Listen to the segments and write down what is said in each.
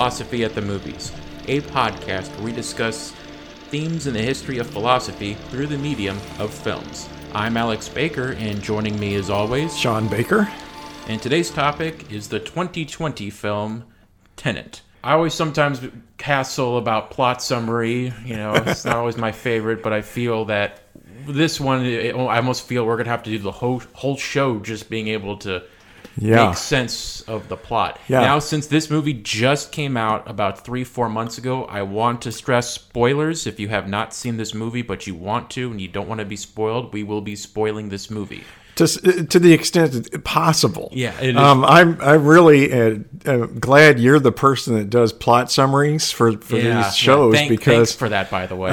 Philosophy at the Movies, a podcast where we discuss themes in the history of philosophy through the medium of films. I'm Alex Baker, and joining me as always, Sean Baker. and today's topic is the 2020 film Tenet. I always sometimes castle about plot summary. You know, it's not always my favorite, but I feel that this one, it- I almost feel we're gonna have to do the whole whole show just being able to Yeah. make sense of the plot. Yeah. Now, since this movie just came out about three, four months ago, I want to stress spoilers. If you have not seen this movie, but you want to and you don't want to be spoiled, we will be spoiling this movie. to, to the extent possible. Yeah. Um, I'm I'm really uh, uh, glad you're the person that does plot summaries for, for these shows Thank- because thanks for that, by the way.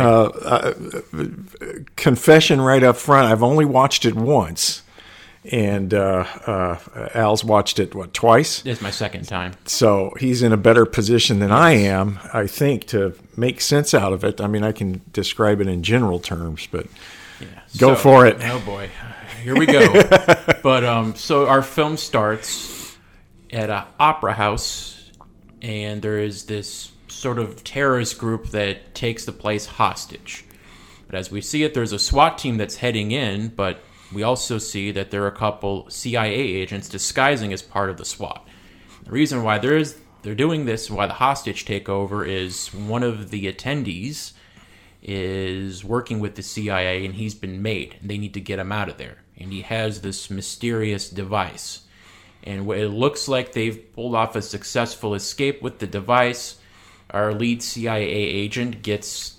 confession right up front, I've only watched it once, and uh, uh, Al's watched it what twice. It's my second time. So he's in a better position than I am, I think, to make sense out of it. I mean, I can describe it in general terms, but Go for it. Oh boy, here we go. but um, so our film starts at an opera house, and there is this sort of terrorist group that takes the place hostage. But as we see it, there's a SWAT team that's heading in, but we also see that there are a couple CIA agents disguising as part of the SWAT. The reason why there is they're doing this, why the hostage takeover is one of the attendees is working with the CIA and he's been made. And they need to get him out of there. And he has this mysterious device. And it looks like they've pulled off a successful escape with the device. Our lead CIA agent gets,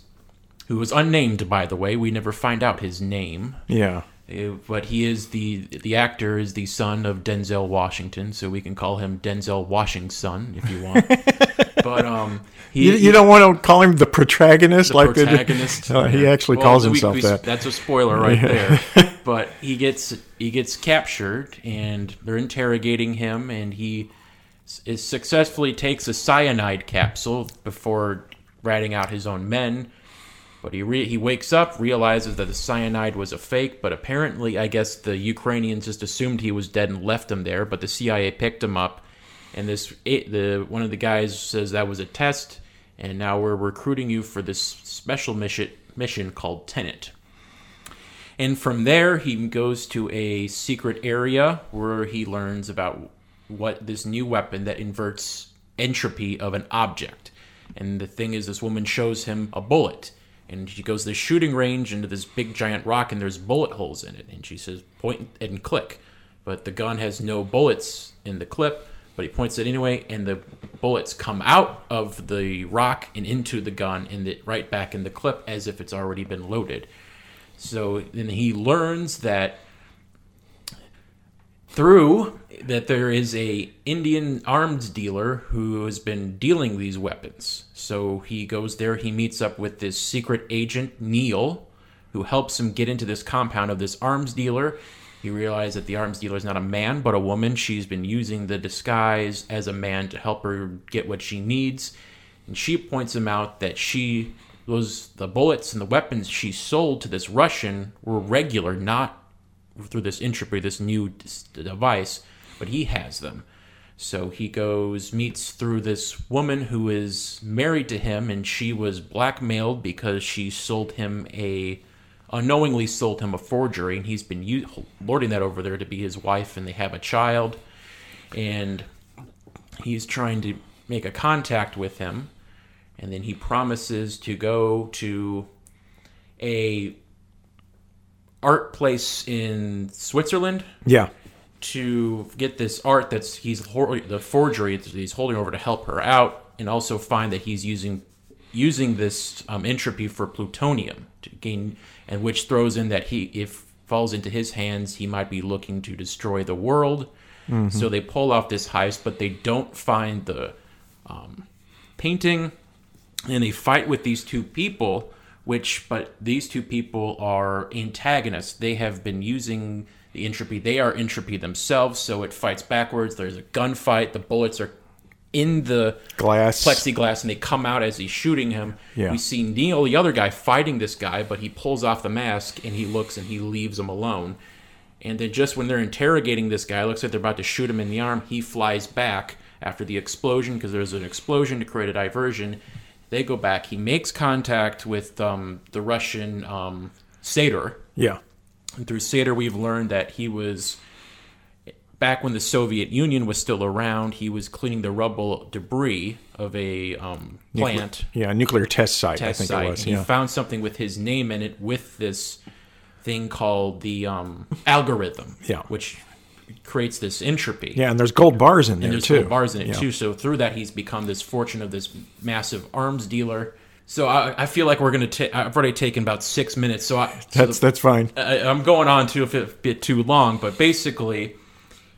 who was unnamed by the way, we never find out his name. yeah. Uh, But he is the the actor is the son of Denzel Washington, so we can call him Denzel Washington if you want. but um, he, You, you don't want to call him the protagonist, like they do- protagonist. Uh, he actually Well, calls we- himself we- that. That's a spoiler right there. but he gets he gets captured, and they're interrogating him, and he is successfully takes a cyanide capsule before ratting out his own men. But he re- he wakes up, realizes that the cyanide was a fake, but apparently, I guess the Ukrainians just assumed he was dead and left him there. But the CIA picked him up, and this it, the one of the guys says that was a test, and now we're recruiting you for this special mission mission called Tenet. And from there, he goes to a secret area where he learns about what this new weapon that inverts entropy of an object. And the thing is, this woman shows him a bullet. And she goes to the shooting range into this big giant rock, and there's bullet holes in it. And she says, point and click. But the gun has no bullets in the clip, but he points it anyway, and the bullets come out of the rock and into the gun, and it right back in the clip as if it's already been loaded. So then he learns that through that there is a Indian arms dealer who has been dealing these weapons. So he goes there, he meets up with this secret agent Neil, who helps him get into this compound of this arms dealer. He realizes that the arms dealer is not a man but a woman. She's been using the disguise as a man to help her get what she needs. And she points him out that she those the bullets and the weapons she sold to this Russian were regular, not through this entropy, this new device, but he has them. So he goes, meets through this woman who is married to him, and she was blackmailed because she sold him a, unknowingly sold him a forgery, and he's been u- lording that over there to be his wife, and they have a child, and he's trying to make a contact with him, and then he promises to go to a art place in Switzerland yeah. to get this art that's he's the forgery that he's holding over to help her out, and also find that he's using using this um, entropy for plutonium to gain, and which throws in that he if falls into his hands, he might be looking to destroy the world. So they pull off this heist, but they don't find the um, painting, and they fight with these two people. Which, but these two people are antagonists. They have been using the entropy. They are entropy themselves, so it fights backwards. There's a gunfight. The bullets are in the Glass. plexiglass and they come out as he's shooting him. Yeah. We see Neil, the other guy, fighting this guy, but he pulls off the mask and he looks and he leaves him alone. And then just when they're interrogating this guy, looks like they're about to shoot him in the arm, he flies back after the explosion because there's an explosion to create a diversion. They go back. He makes contact with um, the Russian um, Sator. Yeah. And through Sator, we've learned that he was back when the Soviet Union was still around. He was cleaning the rubble debris of a um, plant Yeah, nuclear test site, test I think site. it was. Yeah. He found something with his name in it with this thing called the um, algorithm, Yeah. which creates this entropy. yeah, and there's gold bars in there And there's too. gold bars in it Yeah. too. So through that, he's become this fortune of this massive arms dealer. So I, I feel like we're gonna. ta- I've already taken about six minutes. So, I, so That's that's fine. I, I'm going on to a bit too long, but basically,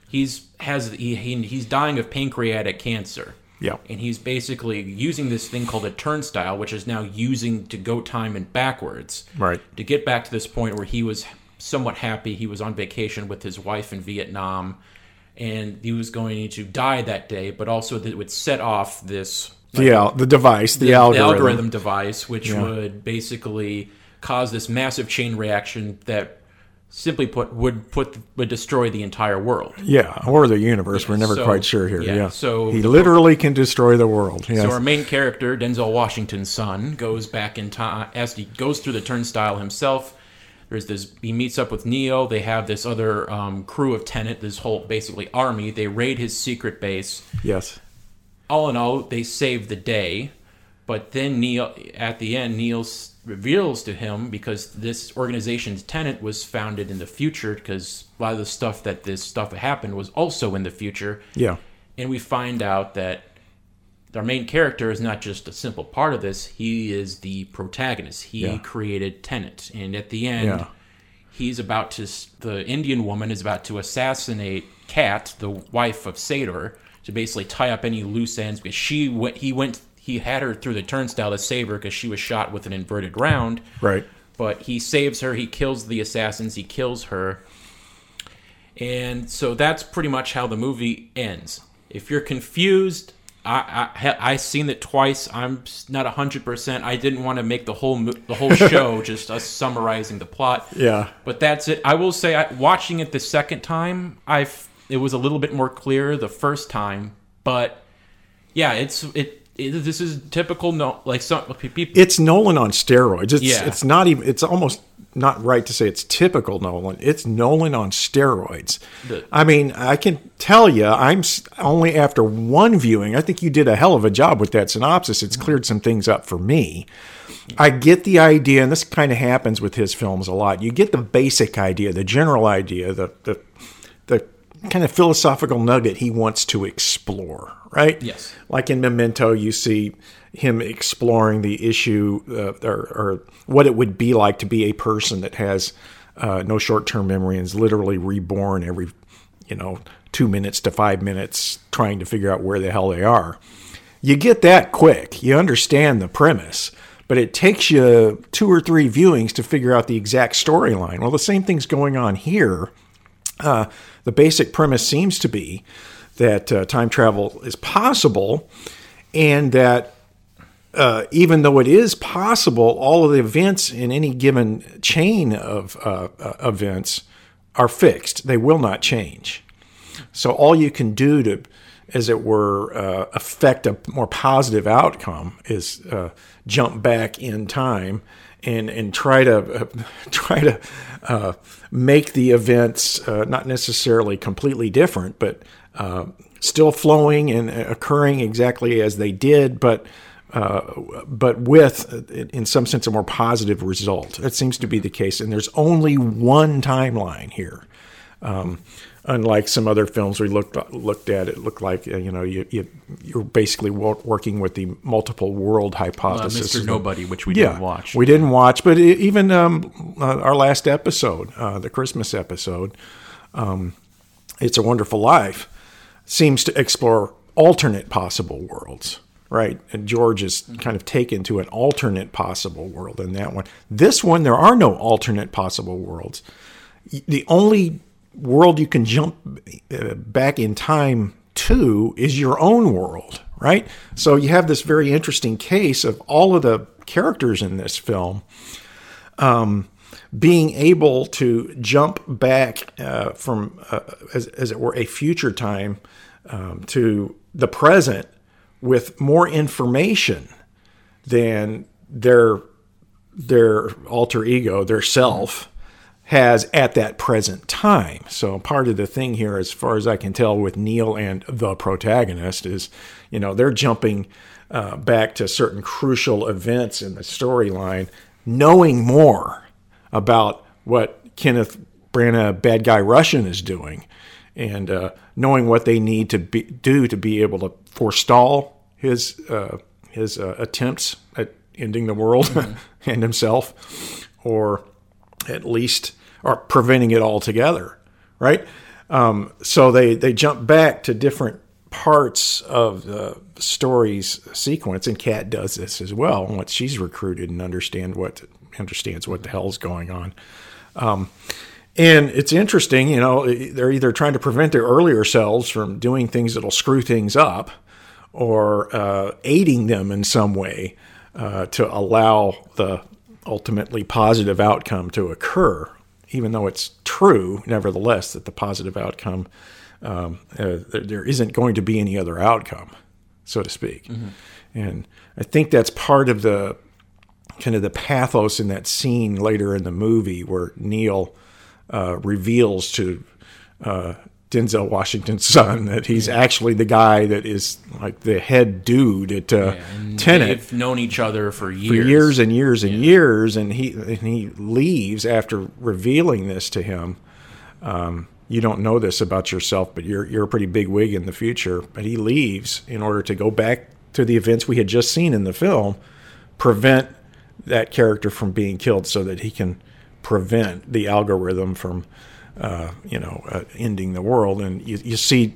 he's has he, he he's dying of pancreatic cancer. Yeah. and he's basically using this thing called a turnstile, which is now using to go time and backwards. Right. To get back to this point where he was somewhat happy, he was on vacation with his wife in Vietnam, and he was going to die that day, but also that it would set off this The al- the device, the, the algorithm. algorithm device, which Yeah. would basically cause this massive chain reaction that, simply put, would put would destroy the entire world. Yeah, or the universe. We're never so- quite sure here. yeah, Yeah. so he the- literally can destroy the world. Yes. So our main character, Denzel Washington's son, goes back in time as he goes through the turnstile himself. There's this. He meets up with Neil. They have this other um, crew of Tenet, this whole basically army. They raid his secret base. yes. all in all, they save the day. But then Neil, at the end, Neil reveals to him because this organization's Tenet was founded in the future because a lot of the stuff that this stuff happened was also in the future. Yeah. And we find out that our main character is not just a simple part of this; he is the protagonist. He Yeah. created Tenet, and at the end, Yeah. he's about to. The Indian woman is about to assassinate Kat, the wife of Sator, to basically tie up any loose ends because she went. He went. He had her through the turnstile to save her because she was shot with an inverted round. Right. But he saves her. He kills the assassins. He kills her. And so that's pretty much how the movie ends. If you're confused, I I I seen it twice. I'm not hundred percent. I didn't want to make the whole mo- the whole show just us summarizing the plot. Yeah. But that's it. I will say, I, watching it the second time, I it was a little bit more clear the first time. But yeah, it's it. it this is typical. No, like some people. It's Nolan on steroids. It's Yeah. it's not even it's almost not right to say it's typical Nolan. It's Nolan on steroids. I mean, I can tell you, I'm only after one viewing. I think you did a hell of a job with that synopsis. It's cleared some things up for me. I get the idea, and this kind of happens with his films a lot. You get the basic idea, the general idea, the the kind of philosophical nugget he wants to explore, right? Yes. Like in Memento, you see him exploring the issue uh, or, or what it would be like to be a person that has uh, no short-term memory and is literally reborn every, you know, two minutes to five minutes, trying to figure out where the hell they are. You get that quick. You understand the premise, but it takes you two or three viewings to figure out the exact storyline. Well, the same thing's going on here. Uh, the basic premise seems to be that uh, time travel is possible, and that uh, even though it is possible, all of the events in any given chain of uh, uh, events are fixed. They will not change. So all you can do to, as it were, uh, affect a more positive outcome is jump back in time and and try to uh, try to uh, make the events uh, not necessarily completely different, but uh, still flowing and occurring exactly as they did, but. Uh, but with, uh, in some sense, a more positive result. That seems to be the case. And there's only one timeline here. Um, unlike some other films we looked looked at, it looked like uh, you know you, you you're basically working with the multiple world Uh, hypothesis. Mr. Nobody, which we yeah, didn't watch. we didn't watch, but e- even um, uh, our last episode, uh, the Christmas episode, um, "It's a Wonderful Life," seems to explore alternate possible worlds. Right, and George is kind of taken to an alternate possible world in that one. This one, there are no alternate possible worlds. The only world you can jump uh, back in time to is your own world, right? So you have this very interesting case of all of the characters in this film um, being able to jump back uh, from, uh, as, as it were, a future time um, to the present with more information than their their alter ego, their self, has at that present time. So part of the thing here, as far as I can tell, with Neil and the protagonist, is you know they're jumping uh, back to certain crucial events in the storyline, knowing more about what Kenneth Branagh, bad guy Russian, is doing, and uh, knowing what they need to be, do to be able to forestall his uh, his uh, attempts at ending the world mm-hmm. and himself, or at least or preventing it altogether, right? Um, so they they jump back to different parts of the story's sequence, and Kat does this as well. Once she's recruited and understand what understands what the hell's going on. Um, and it's interesting, you know, they're either trying to prevent their earlier selves from doing things that'll screw things up, or uh, aiding them in some way uh, to allow the ultimately positive outcome to occur, even though it's true, nevertheless, that the positive outcome, um, uh, there isn't going to be any other outcome, so to speak. Mm-hmm. And I think that's part of the kind of the pathos in that scene later in the movie where Neil uh, reveals to uh, Denzel Washington's son that he's yeah. actually the guy that is like the head dude at uh, yeah, Tenet. They've known each other for years, for years and years and yeah. years, and he and he leaves after revealing this to him. Um, you don't know this about yourself, but you're you're a pretty big wig in the future. But he leaves in order to go back to the events we had just seen in the film, prevent that character from being killed, so that he can prevent the algorithm from uh, you know, uh, ending the world. And you, you see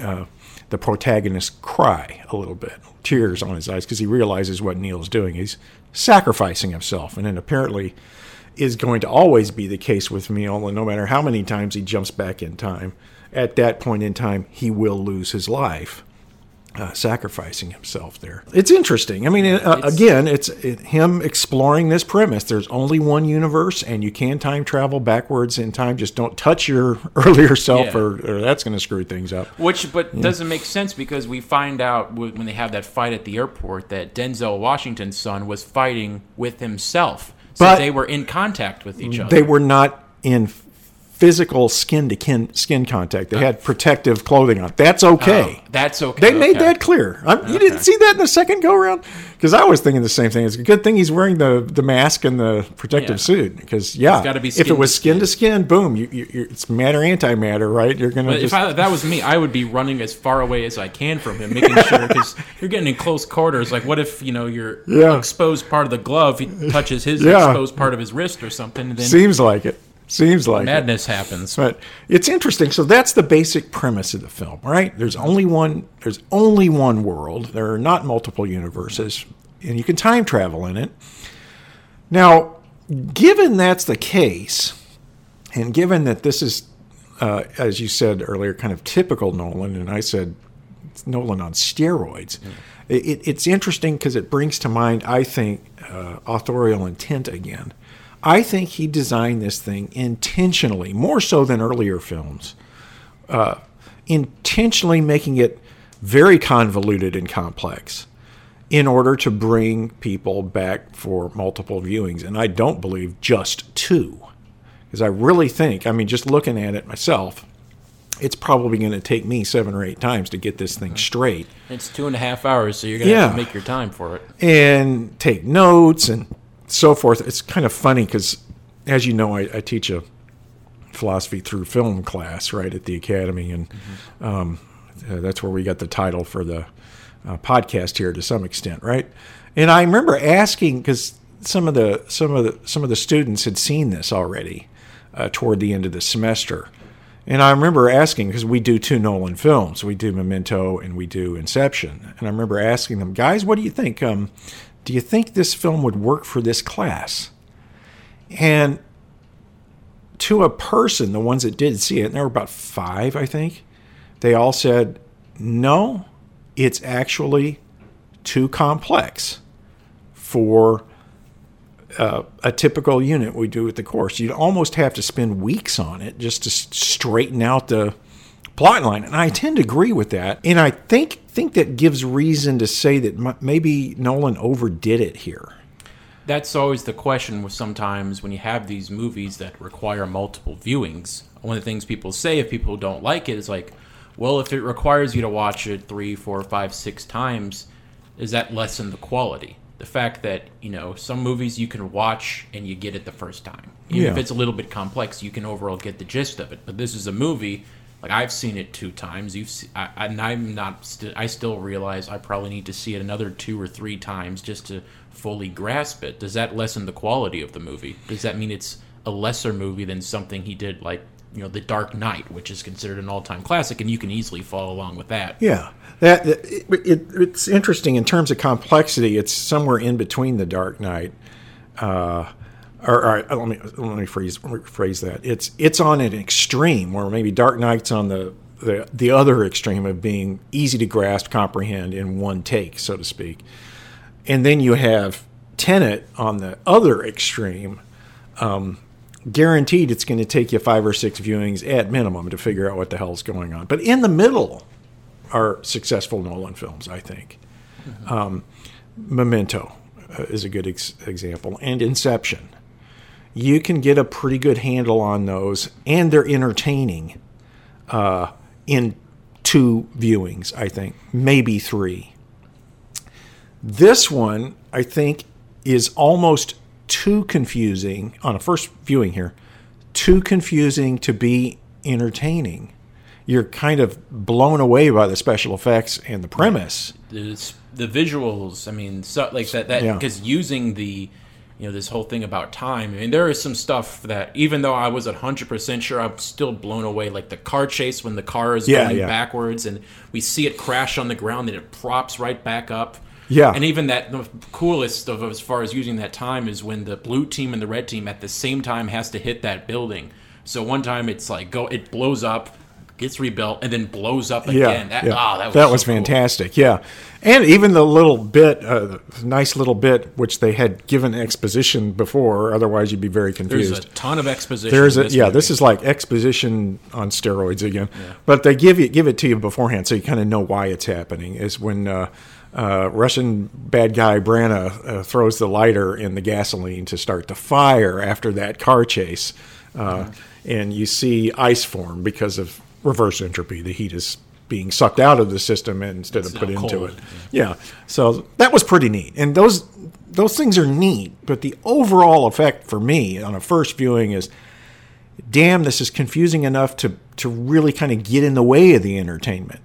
uh, the protagonist cry a little bit, tears on his eyes, because he realizes what Neil's doing. He's sacrificing himself. And then apparently is going to always be the case with Neil. And no matter how many times he jumps back in time, at that point in time, he will lose his life uh, sacrificing himself there. It's interesting. I mean, uh, it's, again, it's it, him exploring this premise. There's only one universe, and you can time travel backwards in time. Just don't touch your earlier self, yeah. or, or, that's going to screw things up. Which, but yeah. doesn't make sense because we find out when they have that fight at the airport that Denzel Washington's son was fighting with himself. So but they were in contact with each other. They were not in physical skin to skin contact. They had uh, protective clothing on. That's oh, okay. Oh, that's okay. They made that clear. Okay. You didn't see that in the second go around because I was thinking the same thing. It's a good thing he's wearing the the mask and the protective yeah. suit because yeah, be if it was skin to skin, boom, you, you, it's matter antimatter, right? You're gonna. Just... If, I, if that was me, I would be running as far away as I can from him, making sure because you're getting in close quarters. Like, what if you know your yeah. exposed part of the glove touches his yeah. exposed part of his wrist or something? Then Seems like it. Seems like madness it. happens. But it's interesting. So that's the basic premise of the film, right? There's only one. There's only one world. There are not multiple universes, and you can time travel in it. Now, given that's the case, and given that this is, uh, as you said earlier, kind of typical Nolan, and I said Nolan on steroids. Mm. It, it's interesting because it brings to mind, I think, uh, authorial intent again I think he designed this thing intentionally, more so than earlier films, uh, intentionally making it very convoluted and complex in order to bring people back for multiple viewings. And I don't believe just two, because I really think, I mean, just looking at it myself, it's probably going to take me seven or eight times to get this thing straight. It's two and a half hours, so you're going to yeah. have to make your time for it. And take notes and so forth. It's kind of funny because, as you know, I, I, teach a philosophy through film class right at the academy, and mm-hmm. um, uh, that's where we got the title for the uh, podcast here to some extent, right? And I remember asking because some of the some of the some of the students had seen this already uh, toward the end of the semester. And I remember asking because we do two Nolan films, we do Memento and we do Inception. And I remember asking them, guys, what do you think? Um, do you think this film would work for this class? And to a person, the ones that did see it, and there were about five, I think, they all said, no, it's actually too complex for uh, a typical unit we do with the course. You'd almost have to spend weeks on it just to straighten out the plot line, and I tend to agree with that. And I think think that gives reason to say that m- maybe Nolan overdid it here. That's always the question with sometimes when you have these movies that require multiple viewings. One of the things people say if people don't like it is like, well, if it requires you to watch it three, four, five, six times, is that lessen the quality? The fact that, you know, some movies you can watch and you get it the first time. Even if it's a little bit complex, you can overall get the gist of it. But this is a movie like I've seen it two times. You've, se- I, and I'm not. St- I still realize I probably need to see it another two or three times just to fully grasp it. Does that lessen the quality of the movie? Does that mean it's a lesser movie than something he did like you know The Dark Knight, which is considered an all-time classic, and you can easily follow along with that? Yeah, that it, it, it's interesting in terms of complexity. It's somewhere in between the Dark Knight. Uh, or, or let me let me phrase rephrase that. It's it's on an extreme where maybe Dark Knight's on the, the the other extreme of being easy to grasp, comprehend in one take, so to speak. And then you have Tenet on the other extreme. Um, guaranteed, it's going to take you five or six viewings at minimum to figure out what the hell's going on. But in the middle, are successful Nolan films, I think. Um, Memento uh, is a good ex- example, and Inception. You can get a pretty good handle on those, and they're entertaining uh, in two viewings, I think, maybe three. This one, I think, is almost too confusing on a first viewing here, too confusing to be entertaining. You're kind of blown away by the special effects and the premise. It's, the visuals, I mean, so, like that, that Yeah. because using the, you know, this whole thing about time. I mean, there is some stuff that even though I was hundred percent sure, I'm still blown away. Like the car chase when the car is Yeah, going yeah. backwards and we see it crash on the ground, and it props right back up. Yeah. and even that the coolest of as far as using that time is when the blue team and the red team at the same time has to hit that building. So one time it's like go, it blows up, gets rebuilt, and then blows up Yeah, again. That, yeah. ah, that was, so cool. fantastic. Yeah, and even the little bit, uh, nice little bit, which they had given exposition before. Otherwise, you'd be very confused. There's a ton of exposition. There's a yeah. movie. This is like exposition on steroids again, but they give you give it to you beforehand, so you kind of know why it's happening. Is when uh, uh, Russian bad guy Branagh uh, throws the lighter in the gasoline to start the fire after that car chase, uh, and you see ice form because of reverse entropy. The heat is being sucked out of the system instead of put into cold, it. Yeah, so that was pretty neat, and those those things are neat. But the overall effect for me on a first viewing is damn, this is confusing enough to to really kind of get in the way of the entertainment.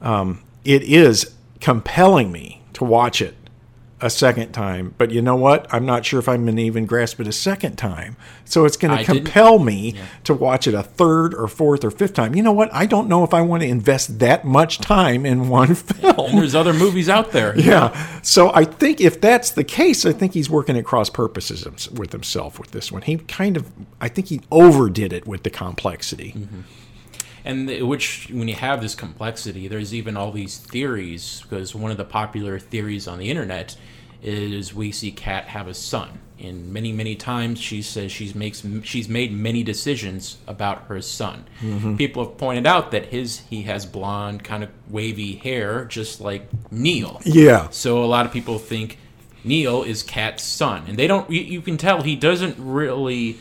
Um, it is compelling me to watch it a second time, but you know what? I'm not sure if I'm going to even grasp it a second time. So it's going I to didn't- compel me to watch it a third or fourth or fifth time. You know what? I don't know if I want to invest that much time in one film. And there's other movies out there. Yeah. So I think if that's the case, I think he's working at cross purposes with himself with this one. He kind of, I think he overdid it with the complexity. Mm-hmm. And the, which, when you have this complexity, there's even all these theories. Because one of the popular theories on the internet is we see Kat have a son, and many, many times she says she's makes she's made many decisions about her son. Mm-hmm. People have pointed out that his he has blonde, kind of wavy hair, just like Neil. Yeah. So a lot of people think Neil is Kat's son, and they don't. You, you can tell he doesn't really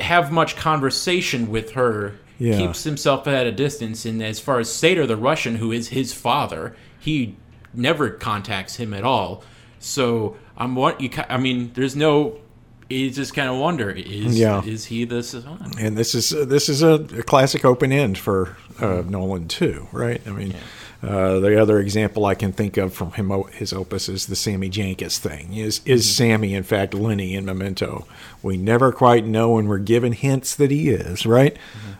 have much conversation with her. Yeah. Keeps himself at a distance, and as far as Sator, the Russian, who is his father, he never contacts him at all. So I'm what you. I mean, there's no. You just kind of wonder: is Yeah. is he the son? And this is this is a, a classic open end for uh, Nolan too, right? I mean, uh, the other example I can think of from him his opus is the Sammy Jankis thing. Is is Sammy in fact Lenny in Memento? We never quite know, and we're given hints that he is, right?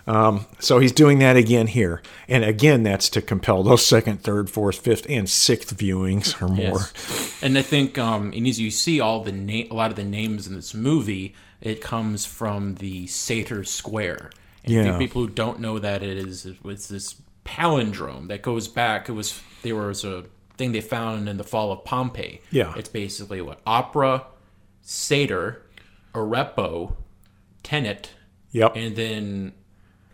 Um, so he's doing that again here, and again that's to compel those second, third, fourth, fifth, and sixth viewings or more. Yes. And I think, um, and as you see all the na- a lot of the names in this movie, it comes from the Sator Square. And Yeah. people who don't know that it is it's this palindrome that goes back. It was there was a thing they found in the fall of Pompeii. Yeah. it's basically what opera, sator, arepo, tenet, Yep. and then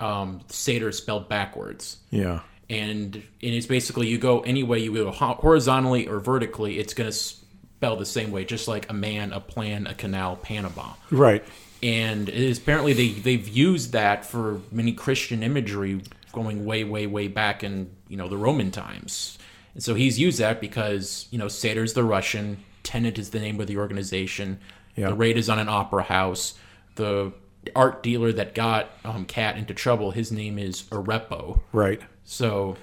um, Sator is spelled backwards. Yeah. And, and it's basically you go any way you go horizontally or vertically, it's going to spell the same way, just like a man, a plan, a canal, Panama. Right. And it is, apparently they, they've used that for many Christian imagery going way, way, way back in, you know, the Roman times. And so he's used that because, you know, Sator's the Russian, Tenet is the name of the organization, Yeah. the raid is on an opera house, the art dealer that got um, Kat into trouble, his name is Arepo. Right. So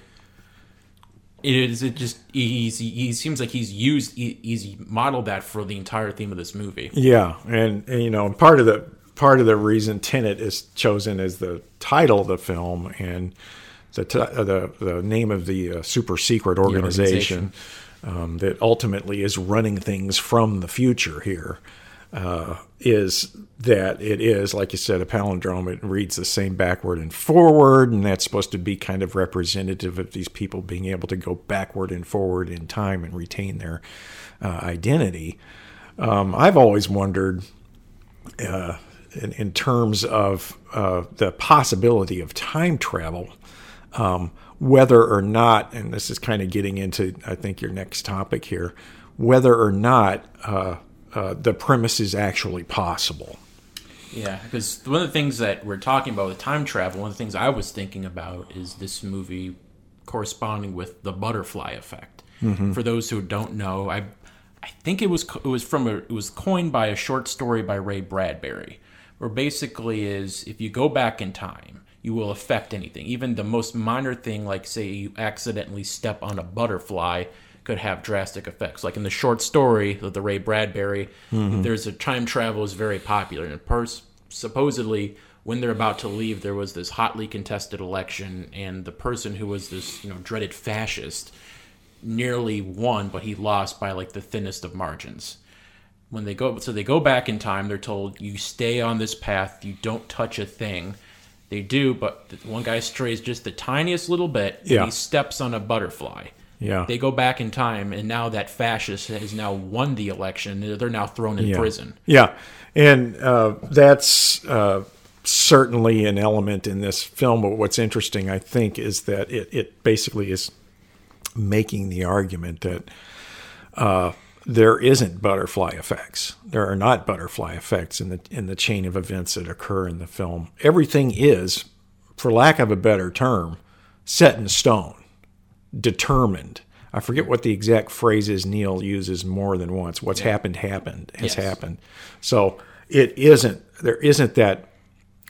it is it just he's he seems like he's used he, he's modeled that for the entire theme of this movie. Yeah, and, and you know, part of the part of the reason Tenet is chosen as the title of the film and the t- uh, the the name of the uh, super secret organization, Um, that ultimately is running things from the future here uh, is that it is like you said a palindrome. It reads the same backward and forward, and that's supposed to be kind of representative of these people being able to go backward and forward in time and retain their uh, identity. Um, I've always wondered uh, in, in terms of uh, the possibility of time travel, um, whether or not, and this is kind of getting into, I think, your next topic here, whether or not uh, uh, the premise is actually possible. Yeah, because one of the things that we're talking about with time travel, one of the things I was thinking about is this movie corresponding with the butterfly effect. For those who don't know, I I think it was it was from a it was coined by a short story by Ray Bradbury, where basically is if you go back in time, you will affect anything, even the most minor thing, like say you accidentally step on a butterfly. Could have drastic effects. Like in the short story of the Ray Bradbury, mm-hmm. there's a time travel is very popular, and pers- supposedly when they're about to leave, there was this hotly contested election, and the person who was this you know dreaded fascist nearly won, but he lost by like the thinnest of margins. When they go, so they go back in time. They're told you stay on this path, you don't touch a thing. They do, but one guy strays just the tiniest little bit. and Yeah. he steps on a butterfly. Yeah. They go back in time, and now that fascist has now won the election. They're now thrown in Yeah. prison. Yeah, and uh, that's uh, certainly an element in this film. But what's interesting, I think, is that it, it basically is making the argument that uh, there isn't butterfly effects. There are not butterfly effects in the in the chain of events that occur in the film. Everything is, for lack of a better term, set in stone determined. I forget what the exact phrase is Neil uses more than once. What's happened happened has Yes. happened. So it isn't there isn't that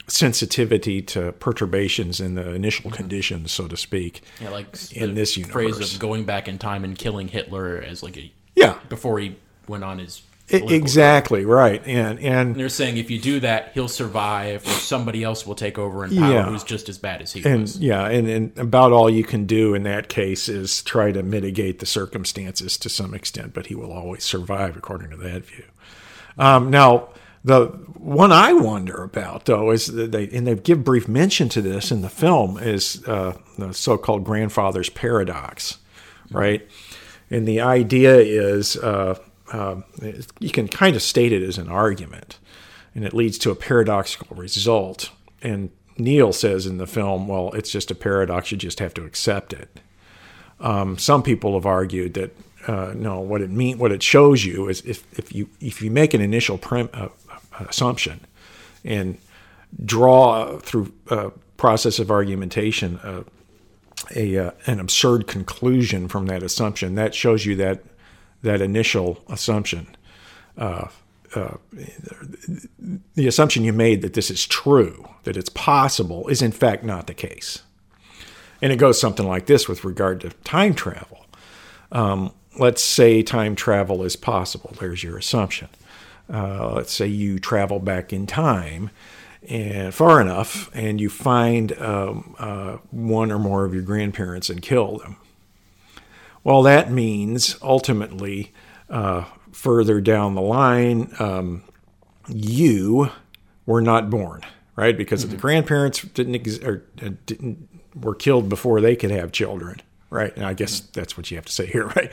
sensitivity to perturbations in the initial conditions, so to speak. Yeah, like In the this phrase of going back in time and killing Hitler as like a Yeah, before he went on his exactly right. And and They're saying if you do that, he'll survive, or somebody else will take over in power Yeah. who's just as bad as he and was. yeah, and, and about all you can do in that case is try to mitigate the circumstances to some extent, but he will always survive, according to that view. Um, now, the one I wonder about, though, is that they and they give brief mention to this in the film is uh, the so-called grandfather's paradox, right? And the idea is uh, um, you can kind of state it as an argument, and it leads to a paradoxical result. And Neil says in the film, well, it's just a paradox, you just have to accept it. Um, some people have argued that uh, no, what it mean, what it shows you is if, if you if you make an initial prem, uh, assumption and draw uh, through a process of argumentation uh, a uh, an absurd conclusion from that assumption, that shows you that that initial assumption, uh, uh, the assumption you made that this is true, that it's possible, is in fact not the case. And it goes something like this with regard to time travel. Um, let's say time travel is possible. There's your assumption. Uh, let's say you travel back in time and far enough, and you find um, uh, one or more of your grandparents and kill them. Well, that means ultimately, uh, further down the line, um, you were not born, right? Because the grandparents didn't, ex- or, uh, didn't were killed before they could have children. right? And I guess that's what you have to say here, right?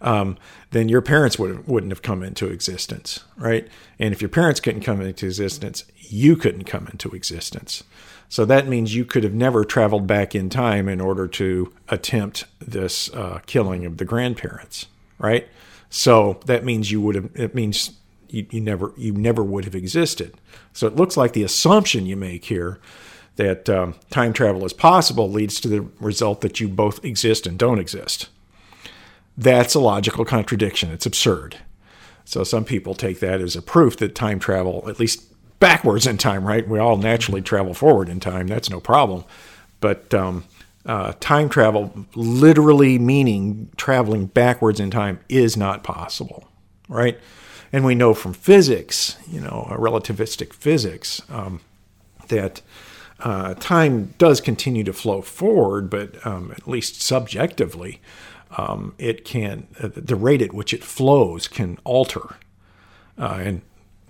Um, then your parents would wouldn't have come into existence, right? And if your parents couldn't come into existence, you couldn't come into existence. So that means you could have never traveled back in time in order to attempt this uh, killing of the grandparents, right? So that means you would have. It means you, you never you never would have existed. So it looks like the assumption you make here that um, time travel is possible leads to the result that you both exist and don't exist. That's a logical contradiction. It's absurd. So some people take that as a proof that time travel, at least backwards in time, right? We all naturally travel forward in time. That's no problem. But um, uh, time travel, literally meaning traveling backwards in time, is not possible, right? And we know from physics, you know, relativistic physics, um, that uh, time does continue to flow forward, but um, at least subjectively, um, it can, uh, the rate at which it flows can alter. Uh, and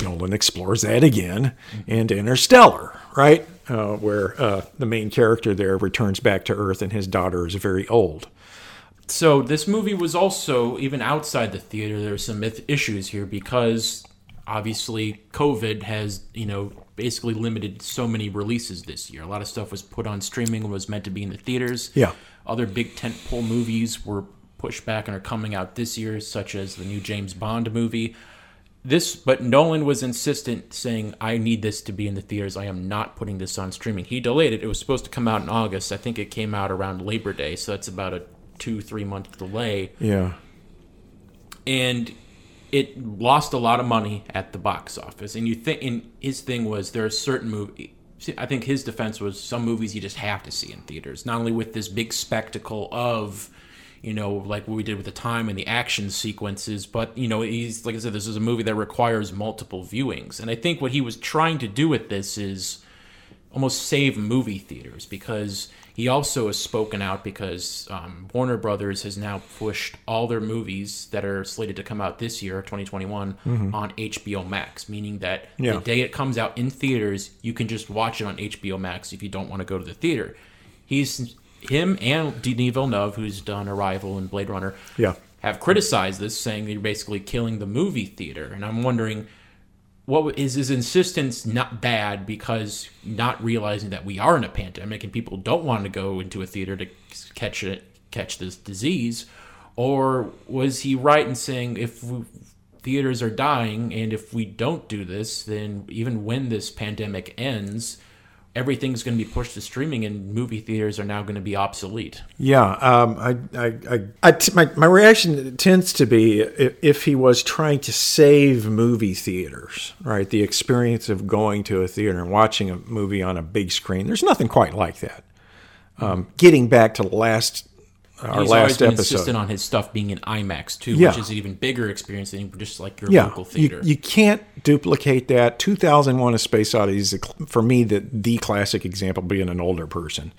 Nolan explores that again in Interstellar, right? Uh, where uh, the main character there returns back to Earth and his daughter is very old. So this movie was also even outside the theater. There are some issues here because obviously COVID has you know basically limited so many releases this year. A lot of stuff was put on streaming and was meant to be in the theaters. Yeah. Other big tentpole movies were pushed back and are coming out this year, such as the new James Bond movie. This, but Nolan was insistent, saying, "I need this to be in the theaters. I am not putting this on streaming." He delayed it. It was supposed to come out in August. I think it came out around Labor Day, so that's about a two, three month delay. Yeah. And it lost a lot of money at the box office. And you think, and his thing was there are certain movies. I think his defense was some movies you just have to see in theaters, not only with this big spectacle of, you know, like what we did with the time and the action sequences, but you know, he's like I said, this is a movie that requires multiple viewings. And I think what he was trying to do with this is almost save movie theaters because he also has spoken out because um, Warner Brothers has now pushed all their movies that are slated to come out this year, 2021, mm-hmm. on HBO Max, meaning that yeah. the day it comes out in theaters, you can just watch it on HBO Max if you don't want to go to the theater. He's him and Denis Villeneuve, who's done Arrival and Blade Runner, yeah. have criticized this, saying that you're basically killing the movie theater. And I'm wondering what is his insistence not bad because not realizing that we are in a pandemic and people don't want to go into a theater to catch it catch this disease? Or was he right in saying if we, theaters are dying and if we don't do this then even when this pandemic ends everything's going to be pushed to streaming and movie theaters are now going to be obsolete. Yeah, um, I, I, I, I t- my, my reaction tends to be if, if, he was trying to save movie theaters, right? The experience of going to a theater and watching a movie on a big screen. There's nothing quite like that. Um, getting back to the last our He's last been episode. insistent on his stuff being in IMAX too, Yeah. which is an even bigger experience than just like your yeah, local theater. You, you can't duplicate that. 2001: A Space Odyssey is, for me, the the classic example. Being an older person,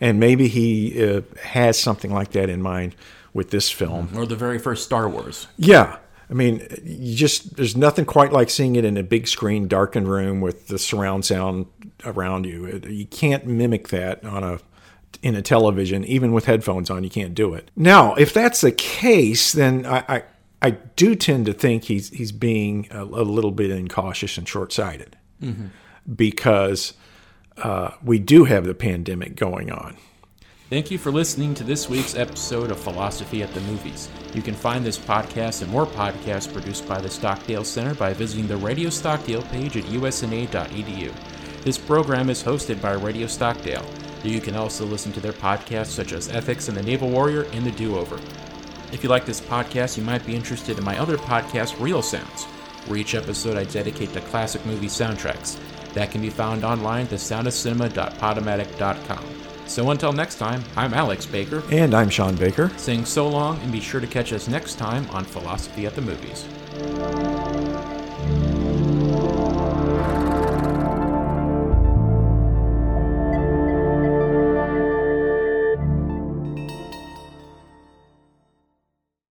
and maybe he uh, has something like that in mind with this film. or the very first Star Wars. Yeah. I mean, you just there's nothing quite like seeing it in a big screen, darkened room with the surround sound around you. It, you can't mimic that on a in a television, even with headphones on. You can't do it. Now, if that's the case, then I I, I do tend to think he's he's being a, a little bit incautious and short sighted because uh, we do have the pandemic going on. Thank you for listening to this week's episode of Philosophy at the Movies. You can find this podcast and more podcasts produced by the Stockdale Center by visiting the Radio Stockdale page at usna.edu. This program is hosted by Radio Stockdale. You can also listen to their podcasts such as Ethics and the Naval Warrior and The Do Over. If you like this podcast, you might be interested in my other podcast, Real Sounds, where each episode I dedicate to classic movie soundtracks. That can be found online at thesoundofcinema.podomatic.com. So until next time, I'm Alex Baker, And I'm Sean Baker. saying so long and be sure to catch us next time on Philosophy at the Movies.